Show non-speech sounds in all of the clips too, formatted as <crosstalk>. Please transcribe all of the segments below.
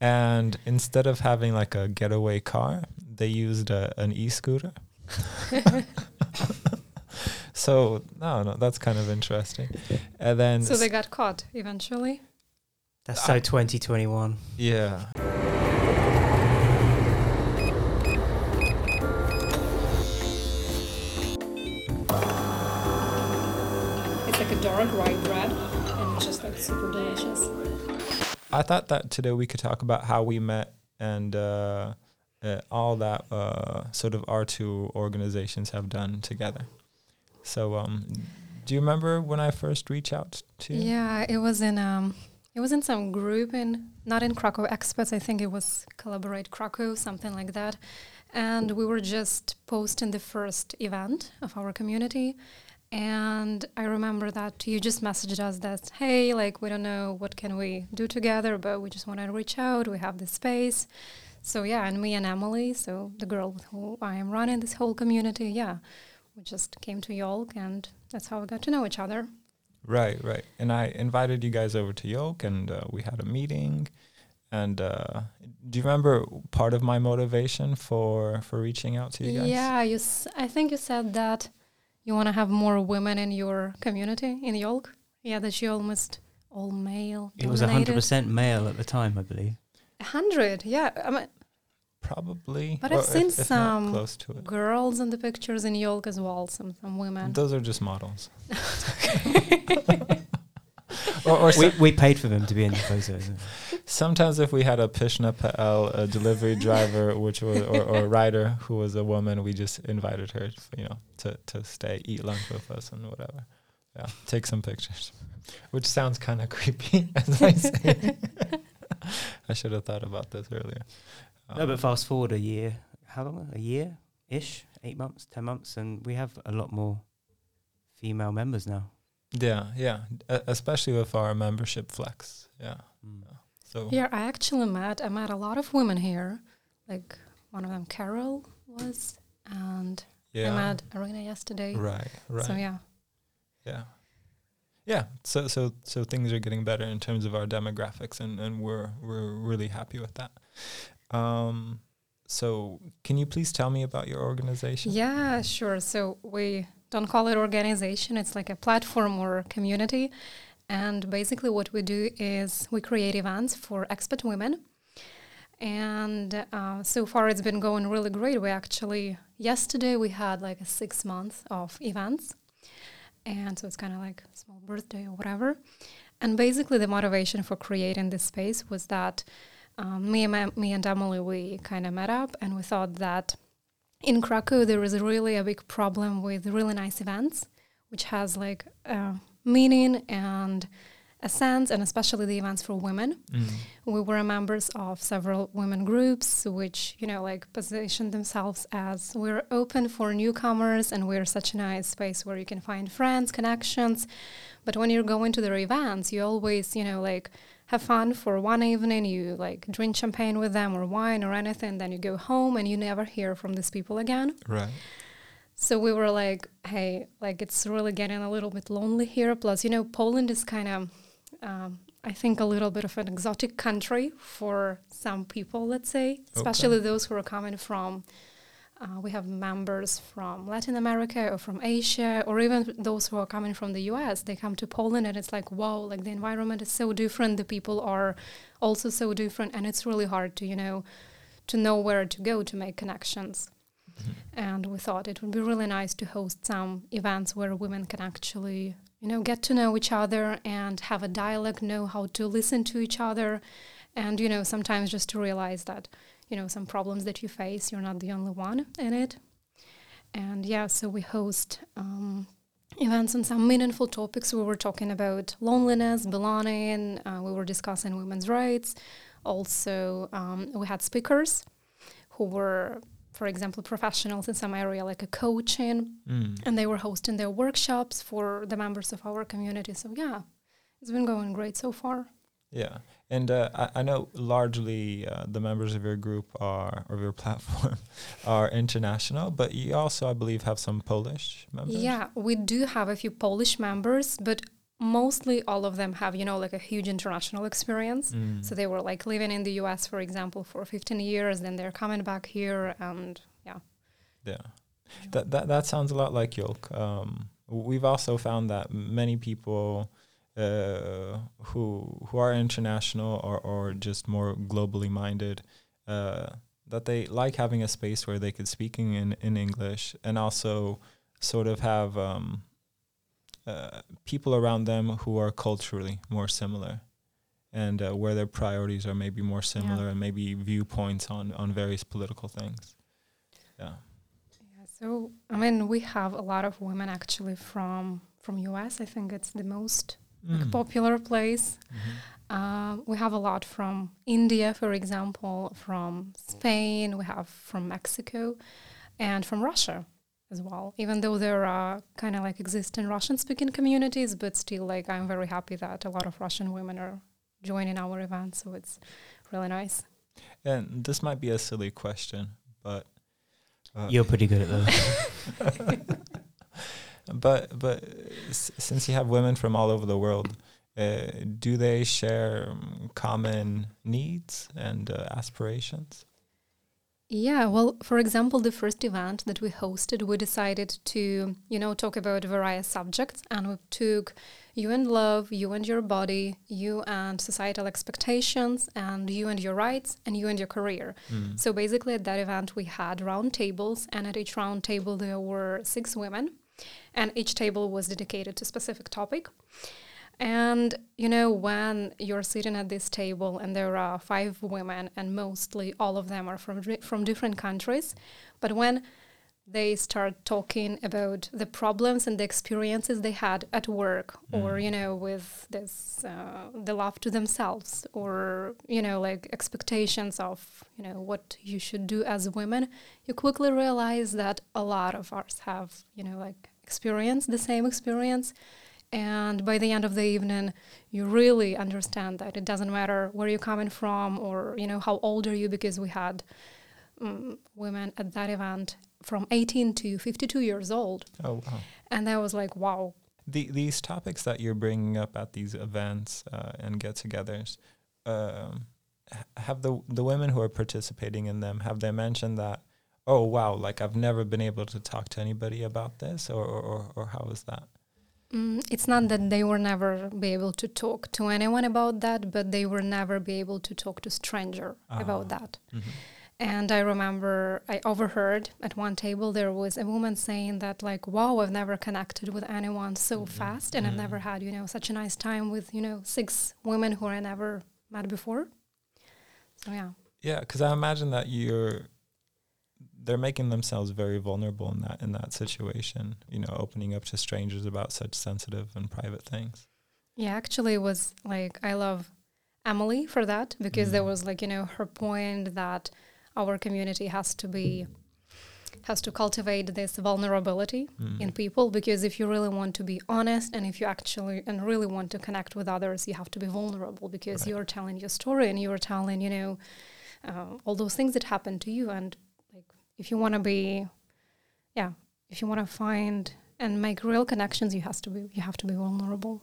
and instead of having like a getaway car, they used a, an e-scooter. <laughs> so no, no, that's kind of interesting. And then So they got caught eventually. That's so 2021. yeah, It's like a dark rye bread, and it's just like super delicious. I thought that today we could talk about how we met and uh, uh, all that uh, sort of our two organizations have done together. So, um, do you remember when I first reached out to you? Yeah, it was in um, it was in some group in not in Krakow Expats. I think it was Collaborate Krakow, something like that. And we were just posting the first event of our community. And I remember that you just messaged us that, hey, like we don't know what can we do together, but we just want to reach out. We have the space. So yeah, and me and Emily, so the girl with who I am running this whole community, yeah, we just came to Yolk, and that's how we got to know each other. Right, right. And I invited you guys over to Yolk, and uh, we had a meeting. And uh, do you remember part of my motivation for for reaching out to you guys? Yeah, you. S- I think you said that you want to have more women in your community in Yolk. Yeah, that you almost all male. It was 100% male at the time, I believe. Hundred. Yeah, I mean, Probably. But or I've seen if not some close to it. girls in the pictures in Yolk as well. Some some women. Those are just models. <laughs> <laughs> or or We, we paid for them to be in the photos. Sometimes, if we had a Pyszne.pl, a delivery driver, which was or, or a rider who was a woman, we just invited her, you know, to to stay, eat lunch with us, and whatever. Yeah, take some pictures. Which sounds kind of creepy <laughs> as I say. I should have thought about this earlier. No, Um, but fast forward a year. How long? A year ish? Eight months? Ten months? And we have a lot more female members now. Yeah, yeah, e- especially with our membership flex. Yeah, Mm. so Here, I actually met. I met a lot of women here. Like one of them, Carol was, and yeah, I met Arena yesterday. right, right. So yeah. Yeah. Yeah. So so so things are getting better in terms of our demographics and, and we're we're really happy with that. Um so can you please tell me about your organization? Yeah, sure. So we don't call it organization, it's like a platform or community. And basically, what we do is we create events for expat women. And uh, so far, it's been going really great. We actually, yesterday, we had like a six months of events. And so it's kind of like small birthday or whatever. And basically, the motivation for creating this space was that um, me, and my, me and Emily, we kind of met up and we thought that in Krakow there is really a big problem with really nice events, which has like a meaning and a sense, and especially the events for women. Mm. We were members of several women groups, which you know like position themselves as we're open for newcomers, and we're such a nice space where you can find friends, connections. But when you're going to their events, you always you know like have fun for one evening, you like drink champagne with them or wine or anything, then you go home and you never hear from these people again. Right. So we were like, hey, like it's really getting a little bit lonely here. Plus, you know, Poland is kind of, um, I think, a little bit of an exotic country for some people, let's say, especially those who are coming from. Uh, we have members from Latin America or from Asia, or even those who are coming from the US. They come to Poland and it's like, wow, like the environment is so different. The people are also so different. And it's really hard to, you know, to know where to go to make connections. And we thought it would be really nice to host some events where women can actually, you know, get to know each other and have a dialogue, know how to listen to each other. And, you know, sometimes just to realize that, you know, some problems that you face, you're not the only one in it. And yeah, so we host um, events on some meaningful topics. We were talking about loneliness, belonging, uh, we were discussing women's rights. Also, um, we had speakers who were for example, professionals in some area like a coaching, Mm. and they were hosting their workshops for the members of our community. So yeah, it's been going great so far. Yeah. And uh, I, I know largely uh, the members of your group are, or your <laughs> platform, are international, but you also, I believe, have some Polish members. Yeah, we do have a few Polish members, but mostly all of them have, you know, like a huge international experience. Mm. So they were like living in the US, for example, for 15 years, then they're coming back here and yeah. Yeah, that that that sounds a lot like Yolk. Um, we've also found that many people uh, who who are international or or just more globally minded, uh, that they like having a space where they could speak in in English and also sort of have um, uh, people around them who are culturally more similar. And uh, where their priorities are maybe more similar, and maybe viewpoints on on various political things. Yeah. Yeah, so I mean, we have a lot of women actually from from US. I think it's the most like, Mm. popular place. Mhm. Uh, we have a lot from India, for example, from Spain. We have from Mexico, and from Russia as well. Even though there are kind of like existing Russian-speaking communities, but still, like I'm very happy that a lot of Russian women are joining our event. So it's really nice. And this might be a silly question, but uh, You're pretty good at those. <laughs> <laughs> but but s- since you have women from all over the world, uh, do they share um, common needs and uh, aspirations? Yeah, well, for example, the first event that we hosted, we decided to, you know, talk about various subjects and we took you and love, you and your body, you and societal expectations, and you and your rights, and you and your career. Mm. So basically, at that event, we had round tables, and at each round table, there were six women, and each table was dedicated to specific topic. And you know, when you're sitting at this table and there are five women, and mostly all of them are from from different countries, but when they start talking about the problems and the experiences they had at work, or Mm. you know, with this uh, the love to themselves, or you know, like expectations of you know what you should do as women, you quickly realize that a lot of us have you know like experienced the same experience and by the end of the evening you really understand that it doesn't matter where you're coming from or you know how old are you because we had um, women at that event from 18 to 52 years old Oh wow. and I was like wow The, these topics that you're bringing up at these events uh, and get-togethers, um, have the the women who are participating in them have they mentioned that? Oh wow! Like I've never been able to talk to anybody about this, or or, or, how is that? Mm, it's not that they will never be able to talk to anyone about that, but they will never be able to talk to stranger about Ah. that. Mhm. And I remember I overheard at one table there was a woman saying that like, "Wow, I've never connected with anyone so Mhm. fast, and I've Mhm. never had you know such a nice time with you know six women who I never met before." So yeah, Yeah, because I imagine that you're they're making themselves very vulnerable in that in that situation. You know, opening up to strangers about such sensitive and private things. yeah. Actually, it was like I love Emily for that because there Mm. was like you know her point that our community has to be has to cultivate this vulnerability Mm. in people because if you really want to be honest and if you actually and really want to connect with others you have to be vulnerable because Right. you're telling your story and you're telling you know uh, all those things that happened to you and like if you want to be yeah if you want to find and make real connections you have to be you have to be vulnerable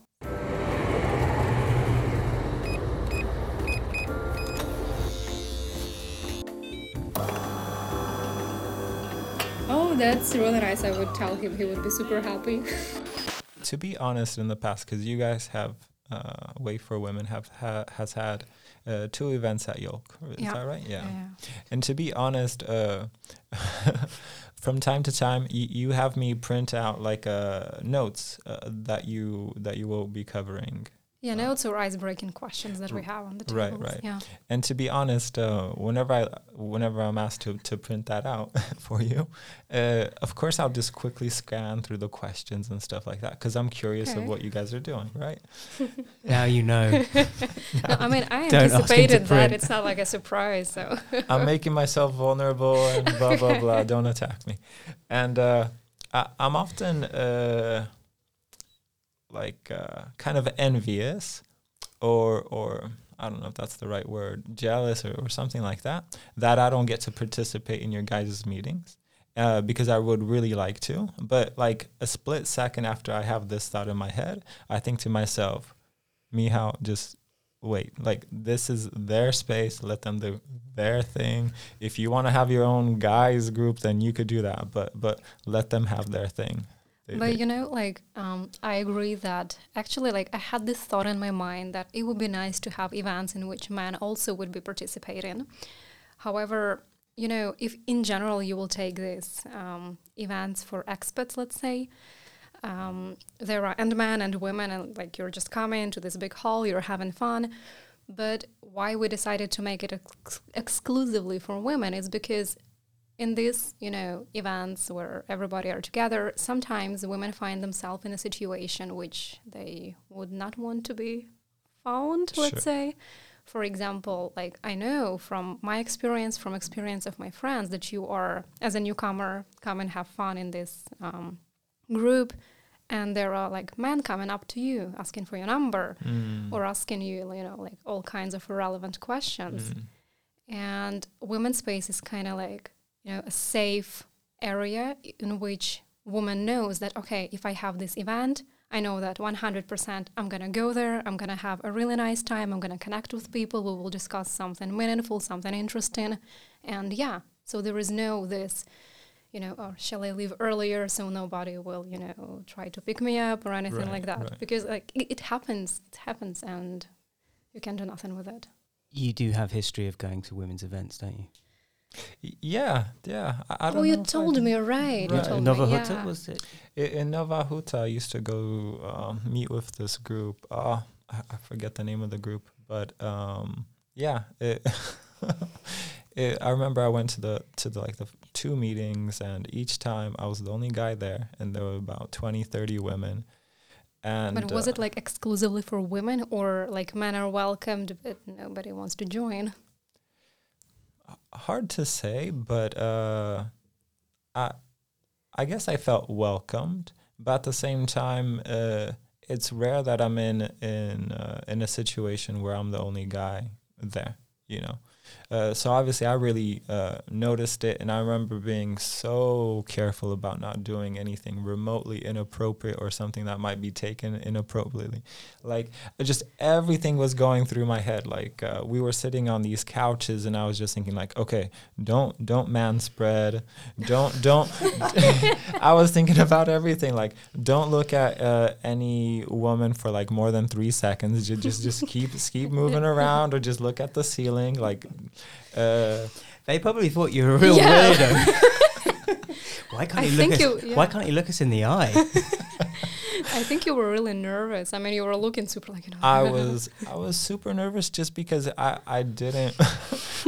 That's really nice. I would tell him he would be super happy. <laughs> to be honest, in the past, because you guys have uh, WAY for Women have ha- has had uh, two events at Yolk. Is Yeah. that right? Yeah. And to be honest, uh, <laughs> from time to time, y- you have me print out like uh, notes uh, that you that you will be covering. Yeah, Uh, also or ice-breaking questions that we have on the Right, tables. right. Yeah. And to be honest, uh, whenever I whenever I'm asked to, to print that out <laughs> for you, uh, of course I'll just quickly scan through the questions and stuff like that because I'm curious Okay. of what you guys are doing, right? <laughs> Now you know. <laughs> No, I mean, I Don't ask him to anticipated that. It's not like a surprise. So I'm making myself vulnerable and blah blah blah. Don't attack me. And uh, I, I'm often uh, like uh, kind of envious, or or I don't know if that's the right word, jealous or, or something like that, that I don't get to participate in your guys' meetings. uh, because I would really like to. But like a split second after I have this thought in my head, I think to myself, Michal, just wait. Like this is their space. Let them do their thing. If you want to have your own guys group, then you could do that. But but let them have their thing. They- But they- you know, like, um, I agree that actually, like, I had this thought in my mind that it would be nice to have events in which men also would be participating. However, you know, if in general you will take these um, events for experts, let's say, um, there are and men and women, and like you're just coming to this big hall, you're having fun. But why we decided to make it ex- exclusively for women is because in these, you know, events where everybody are together, sometimes women find themselves in a situation which they would not want to be found, Sure. let's say. For example, like I know from my experience, from experience of my friends, that you are, as a newcomer, come and have fun in this um, group, and there are like men coming up to you asking for your number Mm. or asking you, you know, like all kinds of irrelevant questions Mm. and women's space is kind of like you know a safe area in which woman knows that okay if i have this event i know that 100% i'm going to go there i'm going to have a really nice time i'm going to connect with people we will discuss something meaningful something interesting and yeah so there is no this you know or shall i leave earlier so nobody will you know try to pick me up or anything Right, like that right. because like it, it happens it happens and you can do nothing with it You do have history of going to women's events, don't you? Y- Yeah, yeah. I, I don't oh you know if told did- me right, Right. told Nowa Huta, yeah. was it? I- In Nowa Huta, I used to go um, meet with this group. Uh, I, I forget the name of the group, but um, yeah, it, <laughs> it, I remember I went to the to the like the two meetings, and each time I was the only guy there, and there were about 20, 30 women. And But was uh, it like exclusively for women or like men are welcomed but nobody wants to join? Hard to say, but uh, I I guess I felt welcomed, but at the same time, uh, it's rare that I'm in in uh, in a situation where I'm the only guy there. You know, uh, so obviously I really uh, noticed it, and I remember being so careful about not doing anything remotely inappropriate or something that might be taken inappropriately. Like just everything was going through my head. Like uh, we were sitting on these couches, and I was just thinking, like, okay, don't don't man spread, don't don't. <laughs> <laughs> I was thinking about everything. Like, don't look at uh, any woman for like more than three seconds. Ju- Just just keep keep moving around, or just look at the ceiling. Like, uh, They probably thought you were a real Yeah. weirdo. <laughs> why can't I you look think us? you- yeah. Why can't you look us in the eye? <laughs> I think you were really nervous. I mean, you were looking super like, you know. I <laughs> was I was super nervous just because I I didn't.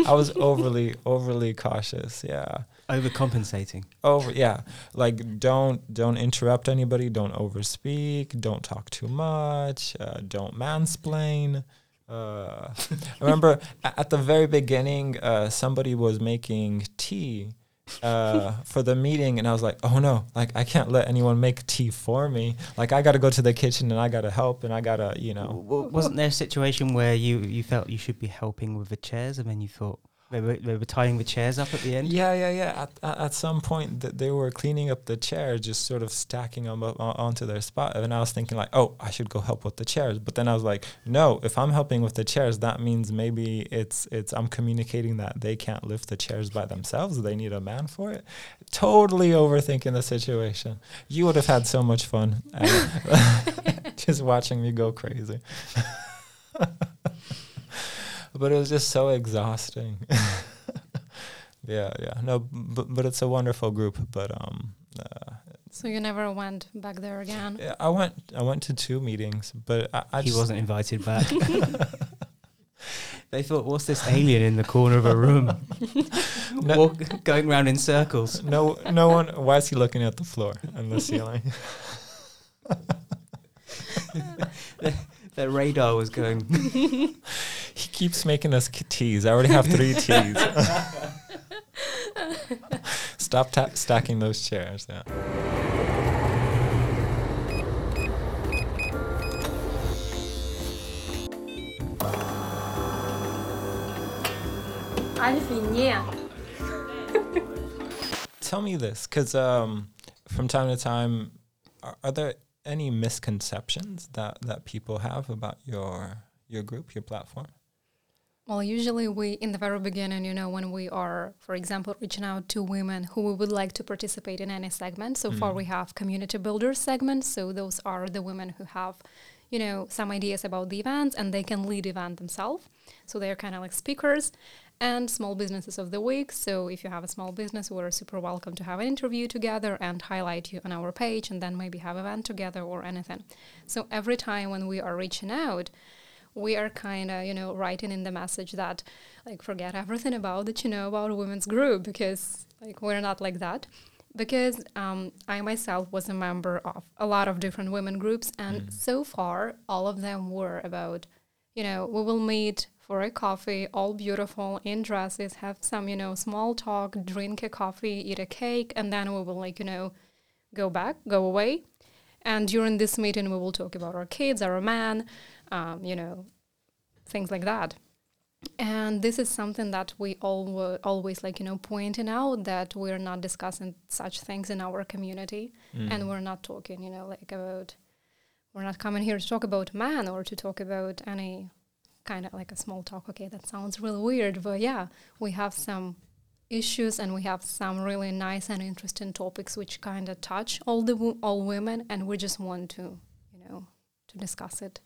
I was overly overly cautious. Yeah. Overcompensating. over yeah like don't don't interrupt anybody don't overspeak don't talk too much uh, don't mansplain uh, I <laughs> remember at the very beginning uh, somebody was making tea uh, <laughs> for the meeting and I was like oh no like I can't let anyone make tea for me. Like I gotta go to the kitchen and I gotta help and I gotta you know. W- w- wasn't there a situation where you, you felt you should be helping with the chairs and then you thought they were, they were tying the chairs up at the end? Yeah, yeah, yeah. At, at, some point, th- they were cleaning up the chairs, just sort of stacking them up on, onto their spot. And I was thinking, like, oh, I should go help with the chairs. But then I was like, no, if I'm helping with the chairs, that means maybe it's it's I'm communicating that they can't lift the chairs by themselves. They need a man for it. Totally overthinking the situation. You would have had so much fun <laughs> <laughs> just watching me go crazy. <laughs> but it was just so exhausting. <laughs> yeah, yeah. No, but but it's a wonderful group. But um, uh, so you never went back there again. yeah, I went I went to two meetings, but I, I he just, wasn't invited back. <laughs> they thought, what's this alien in the corner of a room? No. Walk, going round in circles. No, no one. Why is he looking at the floor and the ceiling? <laughs> Their radar was going. <laughs> he keeps making us k- teas. I already have three teas. <laughs> Stop ta- stacking those chairs. Yeah. Tell tell me this, because um, from time to time, are, are there any misconceptions that that people have about your your group, your platform? Well, usually we, in the very beginning, you know, when we are, for example, reaching out to women who we would like to participate in any segment. So far, Mm. we have community builders segments. So those are the women who have, you know, some ideas about the events and they can lead event themselves. So they're kind of like speakers and small businesses of the week. So if you have a small business, we're super welcome to have an interview together and highlight you on our page and then maybe have event together or anything. So every time when we are reaching out, we are kind of you know writing in the message that like forget everything about that you know about a women's group because like we're not like that because um, i myself was a member of a lot of different women groups and Mm. so far all of them were about you know we will meet for a coffee all beautiful in dresses have some you know small talk drink a coffee eat a cake and then we will like you know go back go away and during this meeting we will talk about our kids our man um, you know, things like that. And this is something that we all always like, you know, pointing out that we're not discussing such things in our community, Mm. and we're not talking, you know, like about we're not coming here to talk about man or to talk about any kind of like a small talk. Okay, that sounds really weird, but yeah, we have some issues and we have some really nice and interesting topics which kind of touch all the wo- all women, and we just want to, you know, to discuss it.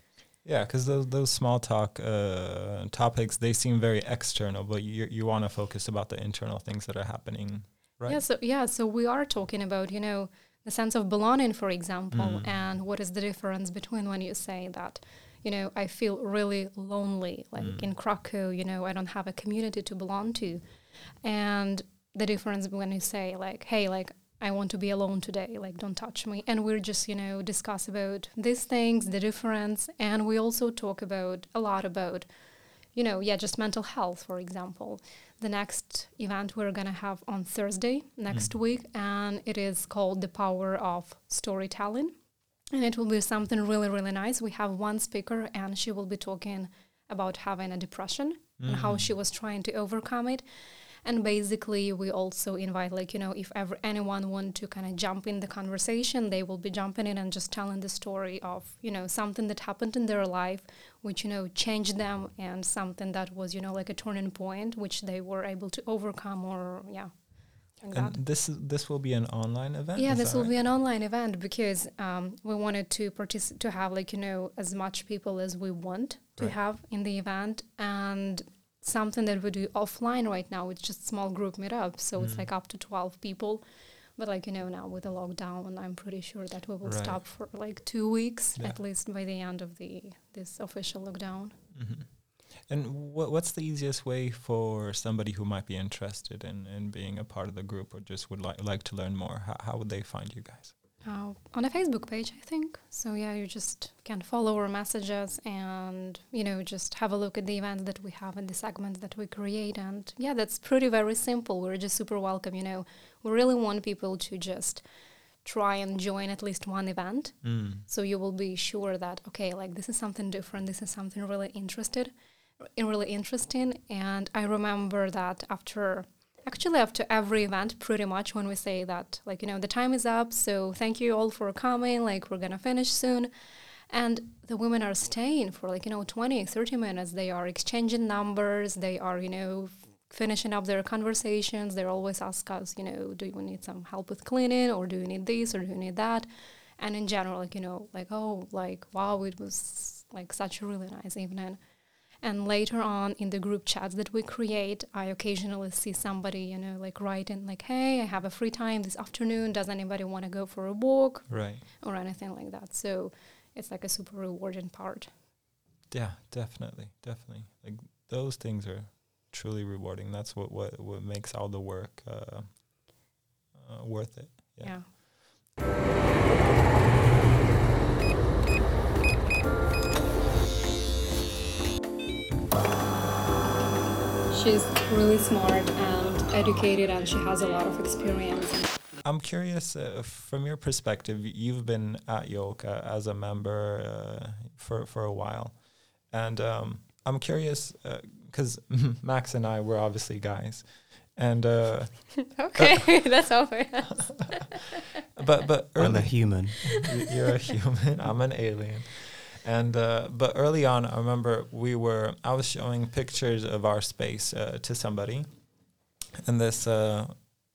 Yeah, because those those small talk uh, topics they seem very external, but you you want to focus about the internal things that are happening, right? Yeah, so yeah, so we are talking about, you know, the sense of belonging, for example, Mm. and what is the difference between when you say that, you know, I feel really lonely, like Mm. in Krakow, you know, I don't have a community to belong to, and the difference when you say like, hey, like I want to be alone today, like don't touch me, and we're just, you know, discuss about these things, the difference, and we also talk about a lot about, you know, yeah, just mental health, for example the next event we're going to have on Thursday next Mhm. week, and it is called The Power of Storytelling. And it will be something really, really nice. We have one speaker, and she will be talking about having a depression and how Mm. she was trying to overcome it. And basically, we also invite, like, you know, if ever anyone want to kind of jump in the conversation, they will be jumping in and just telling the story of, you know, something that happened in their life, which, you know, changed them and something that was, you know, like a turning point, which they were able to overcome or, yeah, like that. And this this will be an online event. Yeah, this will right? be an online event because um, we wanted to partic- to have like you know as much people as we want to Right. have in the event and something that we do offline right now it's just small group meetups so it's Mm. like up to 12 people but like you know now with the lockdown i'm pretty sure that we will Right. stop for like two weeks Yeah. at least by the end of the this official lockdown Mhm. And what what's the easiest way for somebody who might be interested in, in being a part of the group or just would like like to learn more? How, how would they find you guys? Uh, on a Facebook page, I think. So yeah, you just can follow our messages and you know just have a look at the events that we have and the segments that we create. And yeah, that's pretty very simple. We're just super welcome. You know, we really want people to just try and join at least one event. Mm. So you will be sure that okay, like this is something different. This is something really interested, in really interesting. And I remember that after actually after every event pretty much when we say that like you know the time is up so thank you all for coming like we're gonna finish soon. And the women are staying for like you know 20 30 minutes. They are exchanging numbers they are you know finishing up their conversations. They always ask us you know do you need some help with cleaning or do you need this or do you need that? And in general like you know like oh like wow it was like such a really nice evening and later on in the group chats that we create, I occasionally see somebody, you know, like writing like, "Hey, I have a free time this afternoon. Does anybody want to go for a walk Right. or anything like that?" So it's like a super rewarding part. Yeah, definitely, definitely. Like those things are truly rewarding. That's what what, what makes all the work uh, uh, worth it. Yeah. Yeah. She's really smart and educated, and she has a lot of experience. I'm curious uh, from your perspective. You've been at Yolka as a member uh, for for a while, and um, I'm curious because <laughs> Max and I were obviously guys, and uh, <laughs> okay, <laughs> that's all obvious. but but I'm a human. you're a human. I'm an alien. And uh, but early on, I remember we were. I was showing pictures of our space uh, to somebody, and this uh,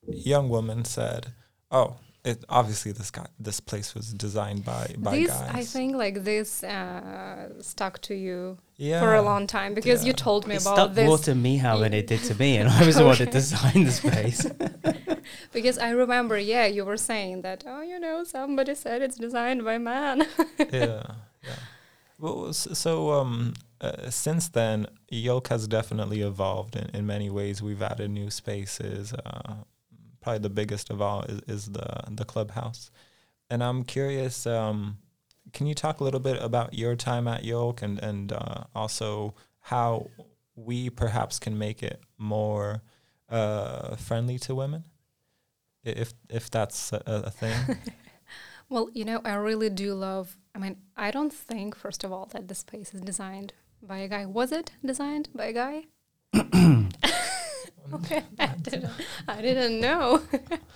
young woman said, "Oh, it obviously this guy, this place was designed by by this, guys." I think, like this uh, stuck to you yeah, for a long time because you told me It about stuck this. more to me how than it did to me, and <laughs> I was the one that designed the space. <laughs> Because I remember, yeah, you were saying that. Oh, you know, somebody said it's designed by man. <laughs> yeah, yeah. Well, so um, uh, since then, Yolk has definitely evolved in, in many ways. We've added new spaces. Uh, probably the biggest of all is, is the the clubhouse. And I'm curious, um, can you talk a little bit about your time at Yolk and and uh, also how we perhaps can make it more uh, friendly to women, if if that's a, a thing? <laughs> Well, you know, I really do love. I mean, I don't think, first of all, that the space is designed by a guy. Was it designed by a guy? <coughs> okay, I didn't, I didn't know.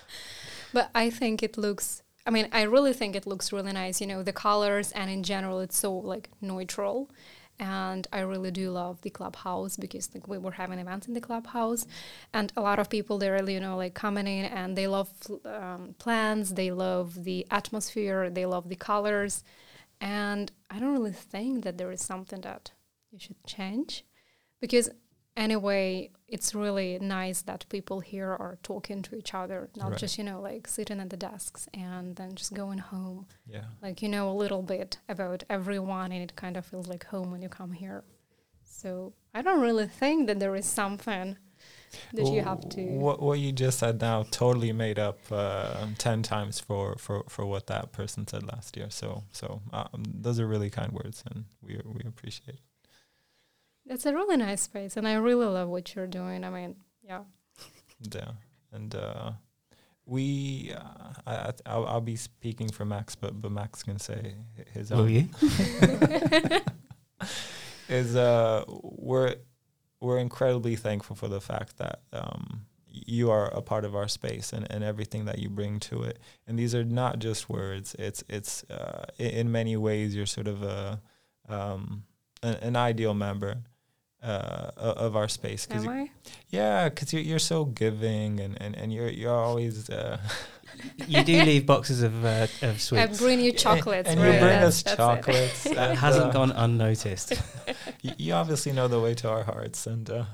<laughs> but I think it looks. I mean, I really think it looks really nice. You know, the colors and in general, it's so like neutral. And I really do love the clubhouse because like we were having events in the clubhouse, and a lot of people they really you know like coming in and they love um, plants, they love the atmosphere, they love the colors, and I don't really think that there is something that you should change, because anyway, it's really nice that people here are talking to each other, not Right. just you know like sitting at the desks and then just going home yeah. like you know a little bit about everyone and it kind of feels like home when you come here so i don't really think that there is something that you have to What what you just said now totally made up uh, ten times for, for, for what that person said last year. So so um, those are really kind words, and we we appreciate. it. it's a really nice space and i really love what you're doing i mean yeah <laughs> Yeah, and uh, we uh, I I- I'll, I'll be speaking for Max, but but Max can say his Will own. you? <laughs> <laughs> is uh we're we're incredibly thankful for the fact that um you are a part of our space and, and everything that you bring to it. And these are not just words. It's it's uh, in many ways you're sort of a um an, an ideal member uh of our space because am i yeah because you're, you're so giving and, and and you're you're always uh You do leave boxes of uh, of i bring you chocolates and right? you bring That's- us that's it. chocolates That <laughs> and, hasn't uh, gone unnoticed. <laughs> you, you obviously know the way to our hearts and uh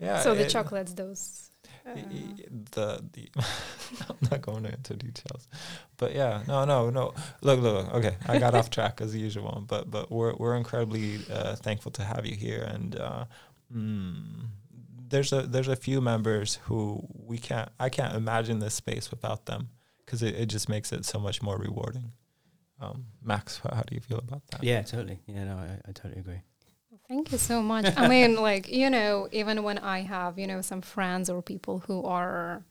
yeah so the it- chocolates those Y- y- the the <laughs> I'm not going into details, but yeah, no, no, no. Look, look. Okay, I got off track as usual, but but we're we're incredibly uh, thankful to have you here, and uh, mm, there's a there's a few members who we can't I can't imagine this space without them because it, it just makes it so much more rewarding. Um, Max, how do you feel about that? yeah, totally. Yeah, no, I, I totally agree. Thank you so much. I mean, <laughs> like, you know, even when I have, you know, some friends or people who are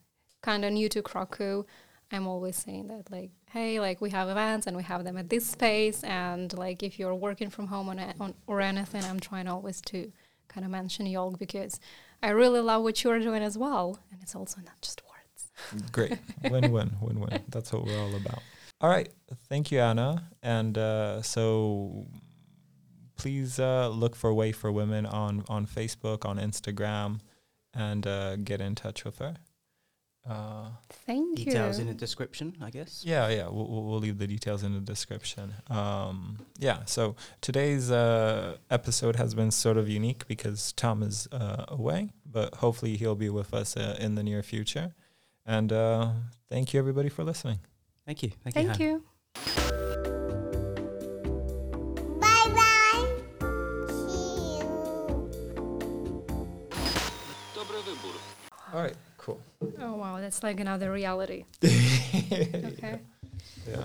kind of new to Krakow, I'm always saying that, like, hey, like, we have events and we have them at this space. And, like, if you're working from home on, a- on or anything, I'm trying always to kind of mention Yolk because I really love what you're doing as well. And it's also not just words. <laughs> Great. win win, win win. That's what we're all about. All right. Thank you, Hanna. And uh, so please uh, look for WAY for Women on, on Facebook, on Instagram, and uh, get in touch with her. Uh, Thank Details you. in the description, I guess. yeah, yeah. We'll, we'll we'll leave the details in the description. Um, yeah. So today's uh, episode has been sort of unique because Tom is uh, away, but hopefully he'll be with us uh, in the near future. And uh, thank you, everybody, for listening. Thank you. Thank, Thank you. Han. you. Cool. Oh, wow. That's like another reality. <laughs> Okay. Yeah.